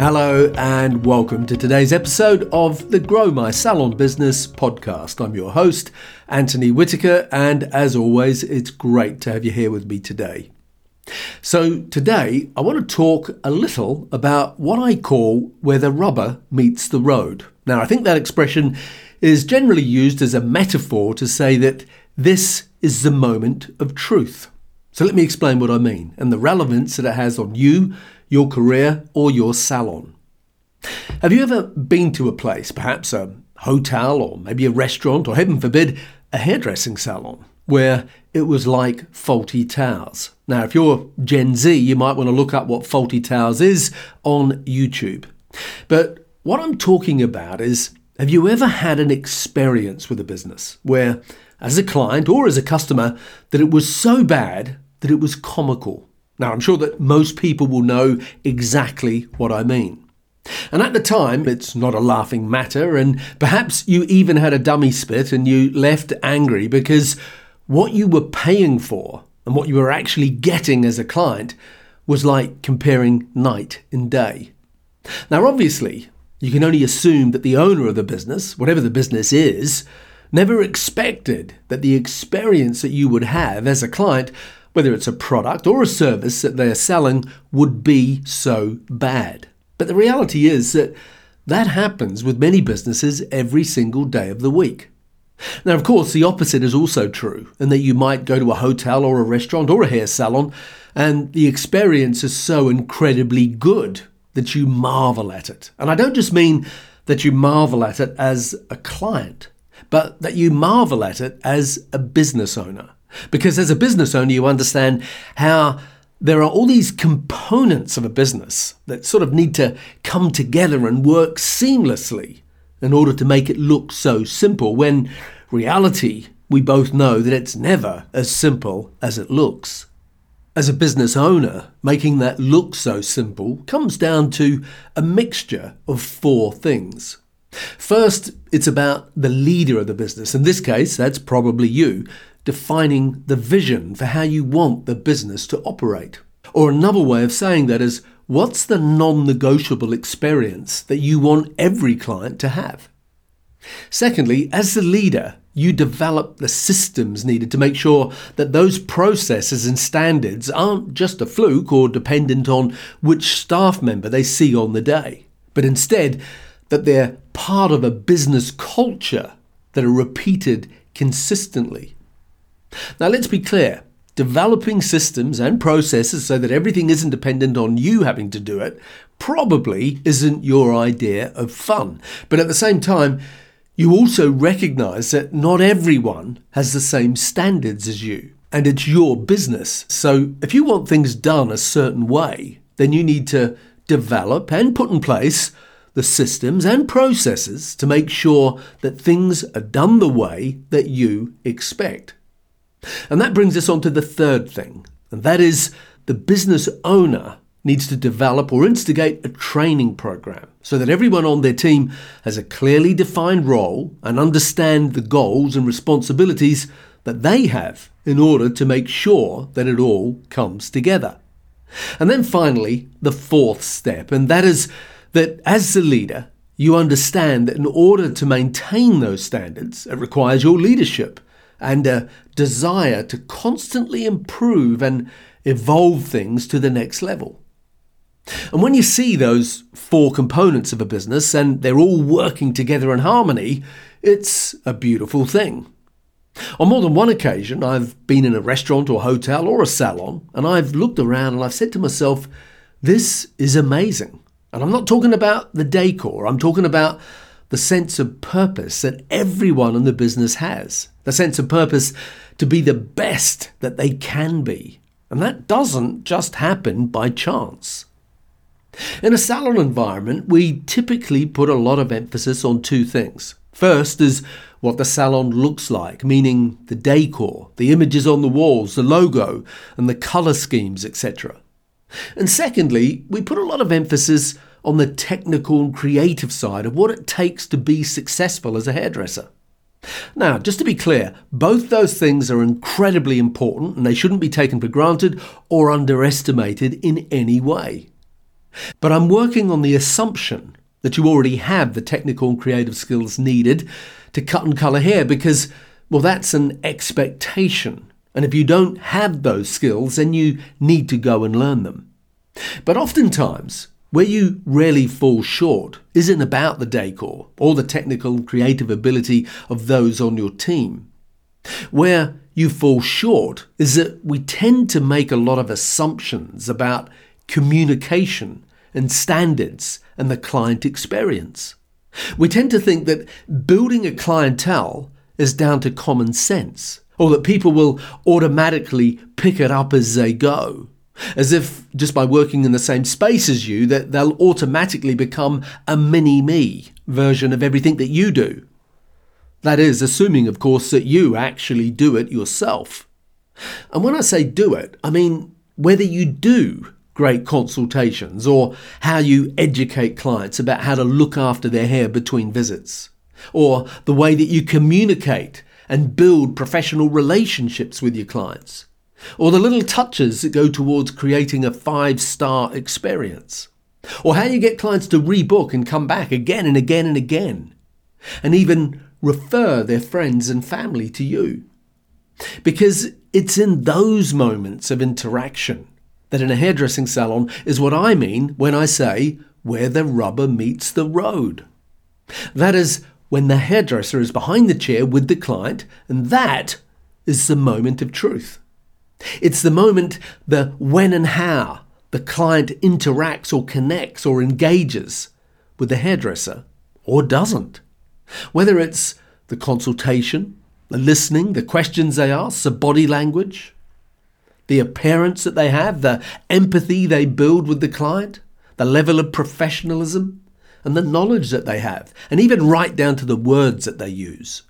Hello, and welcome to today's episode of the Grow My Salon Business podcast. I'm your host, Antony Whitaker, and as always, it's great to have you here with me today. So, today I want to talk a little about what I call where the rubber meets the road. Now, I think that expression is generally used as a metaphor to say that this is the moment of truth. So, let me explain what I mean and the relevance that it has on you your career, or your salon. Have you ever been to a place, perhaps a hotel or maybe a restaurant, or heaven forbid, a hairdressing salon, where it was like Fawlty Towers? Now, if you're Gen Z, you might want to look up what Fawlty Towers is on YouTube. But what I'm talking about is have you ever had an experience with a business where, as a client or as a customer, that it was so bad that it was comical? Now, I'm sure that most people will know exactly what I mean. And at the time, it's not a laughing matter, and perhaps you even had a dummy spit and you left angry because what you were paying for and what you were actually getting as a client was like comparing night and day. Now, obviously, you can only assume that the owner of the business, whatever the business is, never expected that the experience that you would have as a client whether it's a product or a service that they are selling, would be so bad. But the reality is that that happens with many businesses every single day of the week. Now, of course, the opposite is also true, in that you might go to a hotel or a restaurant or a hair salon, and the experience is so incredibly good that you marvel at it. And I don't just mean that you marvel at it as a client, but that you marvel at it as a business owner. Because as a business owner, you understand how there are all these components of a business that sort of need to come together and work seamlessly in order to make it look so simple, when reality, we both know that it's never as simple as it looks. As a business owner, making that look so simple comes down to a mixture of four things. First, it's about the leader of the business. In this case, that's probably you defining the vision for how you want the business to operate. Or another way of saying that is what's the non negotiable experience that you want every client to have? Secondly, as the leader, you develop the systems needed to make sure that those processes and standards aren't just a fluke or dependent on which staff member they see on the day, but instead that they're part of a business culture that are repeated consistently. Now, let's be clear developing systems and processes so that everything isn't dependent on you having to do it probably isn't your idea of fun. But at the same time, you also recognize that not everyone has the same standards as you, and it's your business. So if you want things done a certain way, then you need to develop and put in place the systems and processes to make sure that things are done the way that you expect. And that brings us on to the third thing, and that is the business owner needs to develop or instigate a training program so that everyone on their team has a clearly defined role and understand the goals and responsibilities that they have in order to make sure that it all comes together. And then finally, the fourth step, and that is that as the leader, you understand that in order to maintain those standards, it requires your leadership and a desire to constantly improve and evolve things to the next level. And when you see those four components of a business and they're all working together in harmony, it's a beautiful thing. On more than one occasion, I've been in a restaurant or hotel or a salon and I've looked around and I've said to myself, this is amazing. And I'm not talking about the decor, I'm talking about the sense of purpose that everyone in the business has, the sense of purpose to be the best that they can be. And that doesn't just happen by chance. In a salon environment, we typically put a lot of emphasis on two things. First is what the salon looks like, meaning the decor, the images on the walls, the logo, and the colour schemes, etc. And secondly, we put a lot of emphasis on the technical and creative side of what it takes to be successful as a hairdresser. Now, just to be clear, both those things are incredibly important and they shouldn't be taken for granted or underestimated in any way. But I'm working on the assumption that you already have the technical and creative skills needed to cut and colour hair because, well, that's an expectation. And if you don't have those skills, then you need to go and learn them. But oftentimes, where you really fall short isn't about the decor or the technical and creative ability of those on your team. Where you fall short is that we tend to make a lot of assumptions about communication and standards and the client experience. We tend to think that building a clientele is down to common sense, or that people will automatically pick it up as they go, as if just by working in the same space as you that they'll automatically become a mini me version of everything that you do. That is, assuming, of course, that you actually do it yourself. And when I say do it, I mean whether you do great consultations or how you educate clients about how to look after their hair between visits, or the way that you communicate and build professional relationships with your clients, or the little touches that go towards creating a five star experience, or how you get clients to rebook and come back again and again and again, and even refer their friends and family to you. Because it's in those moments of interaction that in a hairdressing salon is what I mean when I say where the rubber meets the road. That is when the hairdresser is behind the chair with the client, and that is the moment of truth. It's the moment, the when and how the client interacts or connects or engages with the hairdresser or doesn't. Whether it's the consultation, the listening, the questions they ask, the body language, the appearance that they have, the empathy they build with the client, the level of professionalism, and the knowledge that they have, and even right down to the words that they use.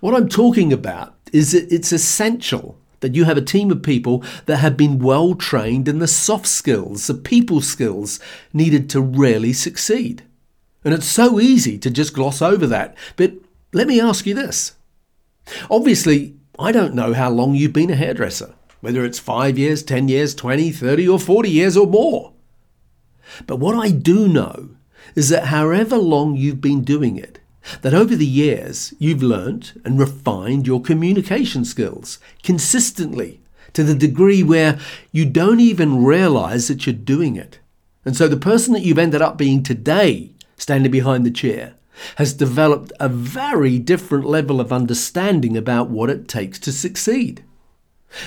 What I'm talking about is that it's essential that you have a team of people that have been well trained in the soft skills, the people skills needed to really succeed. And it's so easy to just gloss over that. But let me ask you this. Obviously, I don't know how long you've been a hairdresser whether it's 5 years, 10 years, 20, 30, or 40 years or more. But what I do know is that however long you've been doing it, that over the years you've learnt and refined your communication skills consistently to the degree where you don't even realize that you're doing it. And so the person that you've ended up being today, standing behind the chair, has developed a very different level of understanding about what it takes to succeed.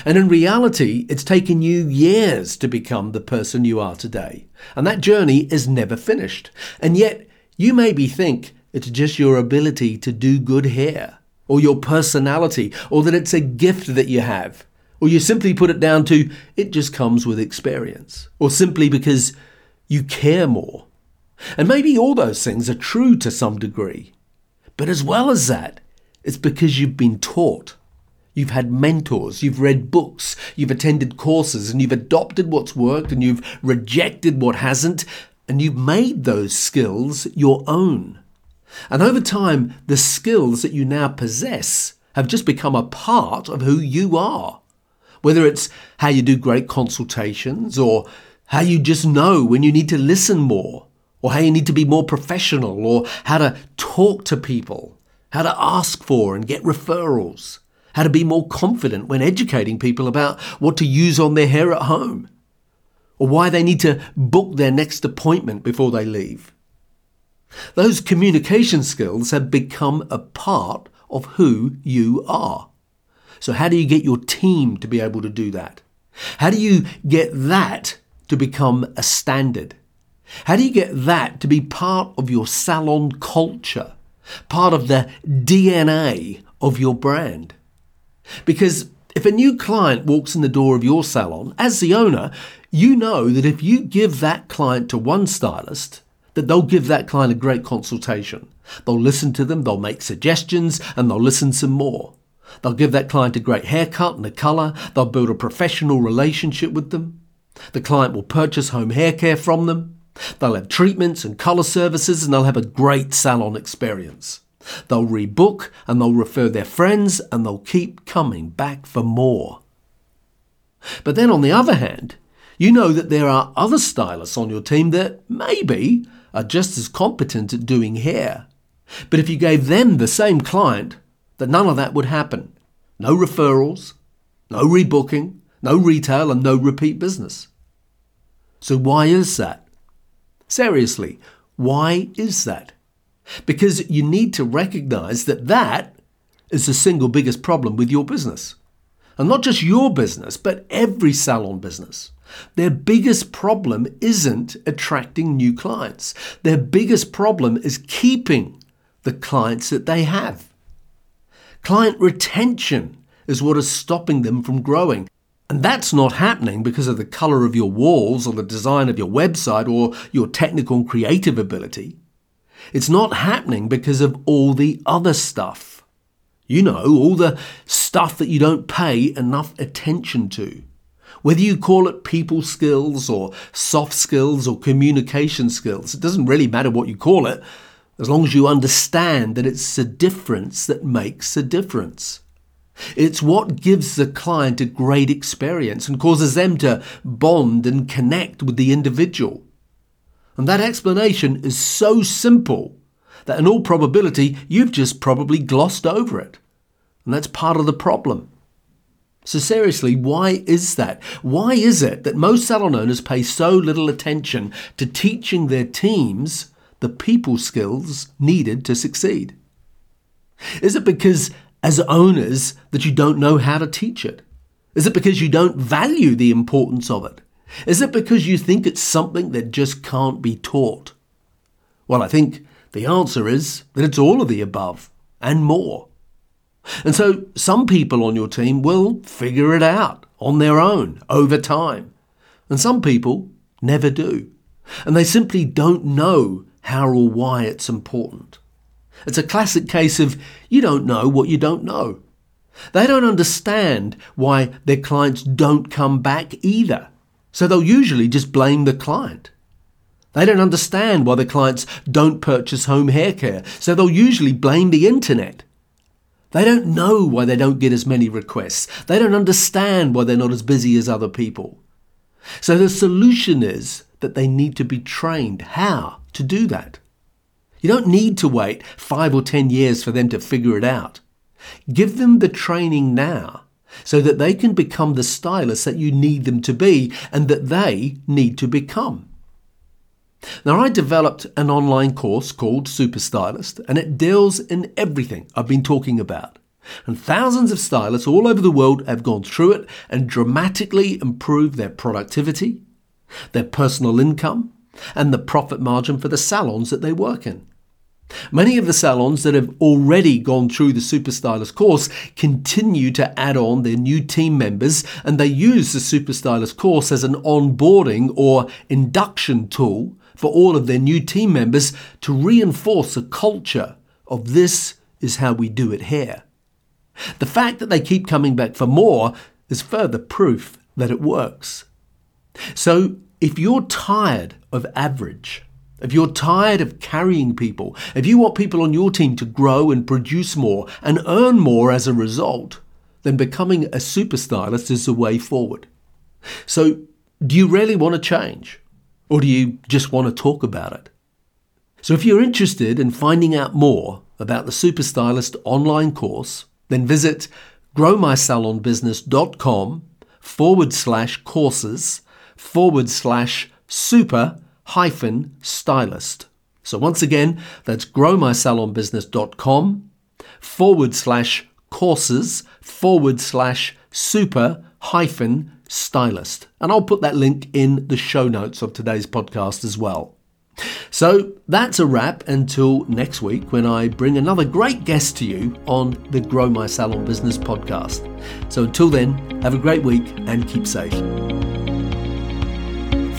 And in reality, it's taken you years to become the person you are today. And that journey is never finished. And yet, you maybe think it's just your ability to do good hair, or your personality, or that it's a gift that you have. Or you simply put it down to it just comes with experience, or simply because you care more. And maybe all those things are true to some degree. But as well as that, it's because you've been taught You've had mentors, you've read books, you've attended courses, and you've adopted what's worked and you've rejected what hasn't, and you've made those skills your own. And over time, the skills that you now possess have just become a part of who you are. Whether it's how you do great consultations, or how you just know when you need to listen more, or how you need to be more professional, or how to talk to people, how to ask for and get referrals how to be more confident when educating people about what to use on their hair at home, or why they need to book their next appointment before they leave. Those communication skills have become a part of who you are. So, how do you get your team to be able to do that? How do you get that to become a standard? How do you get that to be part of your salon culture, part of the DNA of your brand? Because if a new client walks in the door of your salon, as the owner, you know that if you give that client to one stylist, that they'll give that client a great consultation. They'll listen to them, they'll make suggestions, and they'll listen some more. They'll give that client a great haircut and a colour, they'll build a professional relationship with them. The client will purchase home hair care from them. They'll have treatments and colour services, and they'll have a great salon experience. They'll rebook and they'll refer their friends, and they'll keep coming back for more. But then on the other hand, you know that there are other stylists on your team that maybe are just as competent at doing hair. But if you gave them the same client, that none of that would happen. No referrals, no rebooking, no retail, and no repeat business. So why is that? Seriously, why is that? Because you need to recognize that that is the single biggest problem with your business. And not just your business, but every salon business. Their biggest problem isn't attracting new clients. Their biggest problem is keeping the clients that they have. Client retention is what is stopping them from growing. And that's not happening because of the colour of your walls or the design of your website or your technical and creative ability. It's not happening because of all the other stuff. You know, all the stuff that you don't pay enough attention to. Whether you call it people skills or soft skills or communication skills, it doesn't really matter what you call it, as long as you understand that it's the difference that makes a difference. It's what gives the client a great experience and causes them to bond and connect with the individual. And that explanation is so simple that in all probability you've just probably glossed over it. And that's part of the problem. So, seriously, why is that? Why is it that most salon owners pay so little attention to teaching their teams the people skills needed to succeed? Is it because, as owners, that you don't know how to teach it? Is it because you don't value the importance of it? Is it because you think it's something that just can't be taught? Well, I think the answer is that it's all of the above and more. And so some people on your team will figure it out on their own over time. And some people never do. And they simply don't know how or why it's important. It's a classic case of you don't know what you don't know. They don't understand why their clients don't come back either. So they'll usually just blame the client. They don't understand why the clients don't purchase home hair care, so they'll usually blame the internet. They don't know why they don't get as many requests. They don't understand why they're not as busy as other people. So the solution is that they need to be trained how to do that. You don't need to wait five or ten years for them to figure it out. Give them the training now so that they can become the stylists that you need them to be and that they need to become. Now, I developed an online course called Super Stylist, and it deals in everything I've been talking about. And thousands of stylists all over the world have gone through it and dramatically improved their productivity, their personal income, and the profit margin for the salons that they work in. Many of the salons that have already gone through the Super Stylist course continue to add on their new team members and they use the Super Stylist course as an onboarding or induction tool for all of their new team members to reinforce a culture of this is how we do it here. The fact that they keep coming back for more is further proof that it works. So, if you're tired of average, if you're tired of carrying people, if you want people on your team to grow and produce more and earn more as a result, then becoming a super stylist is the way forward. So, do you really want to change? Or do you just want to talk about it? So, if you're interested in finding out more about the Super Stylist online course, then visit growmysalonbusiness.com forward slash courses forward slash super hyphen stylist. So, once again, that's growmysalonbusiness.com forward slash courses forward slash super hyphen stylist. And I'll put that link in the show notes of today's podcast as well. So that's a wrap until next week when I bring another great guest to you on the Grow My Salon Business podcast. So until then, have a great week and keep safe.